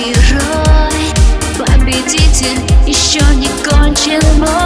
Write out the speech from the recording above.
герой Победитель еще не кончен бой.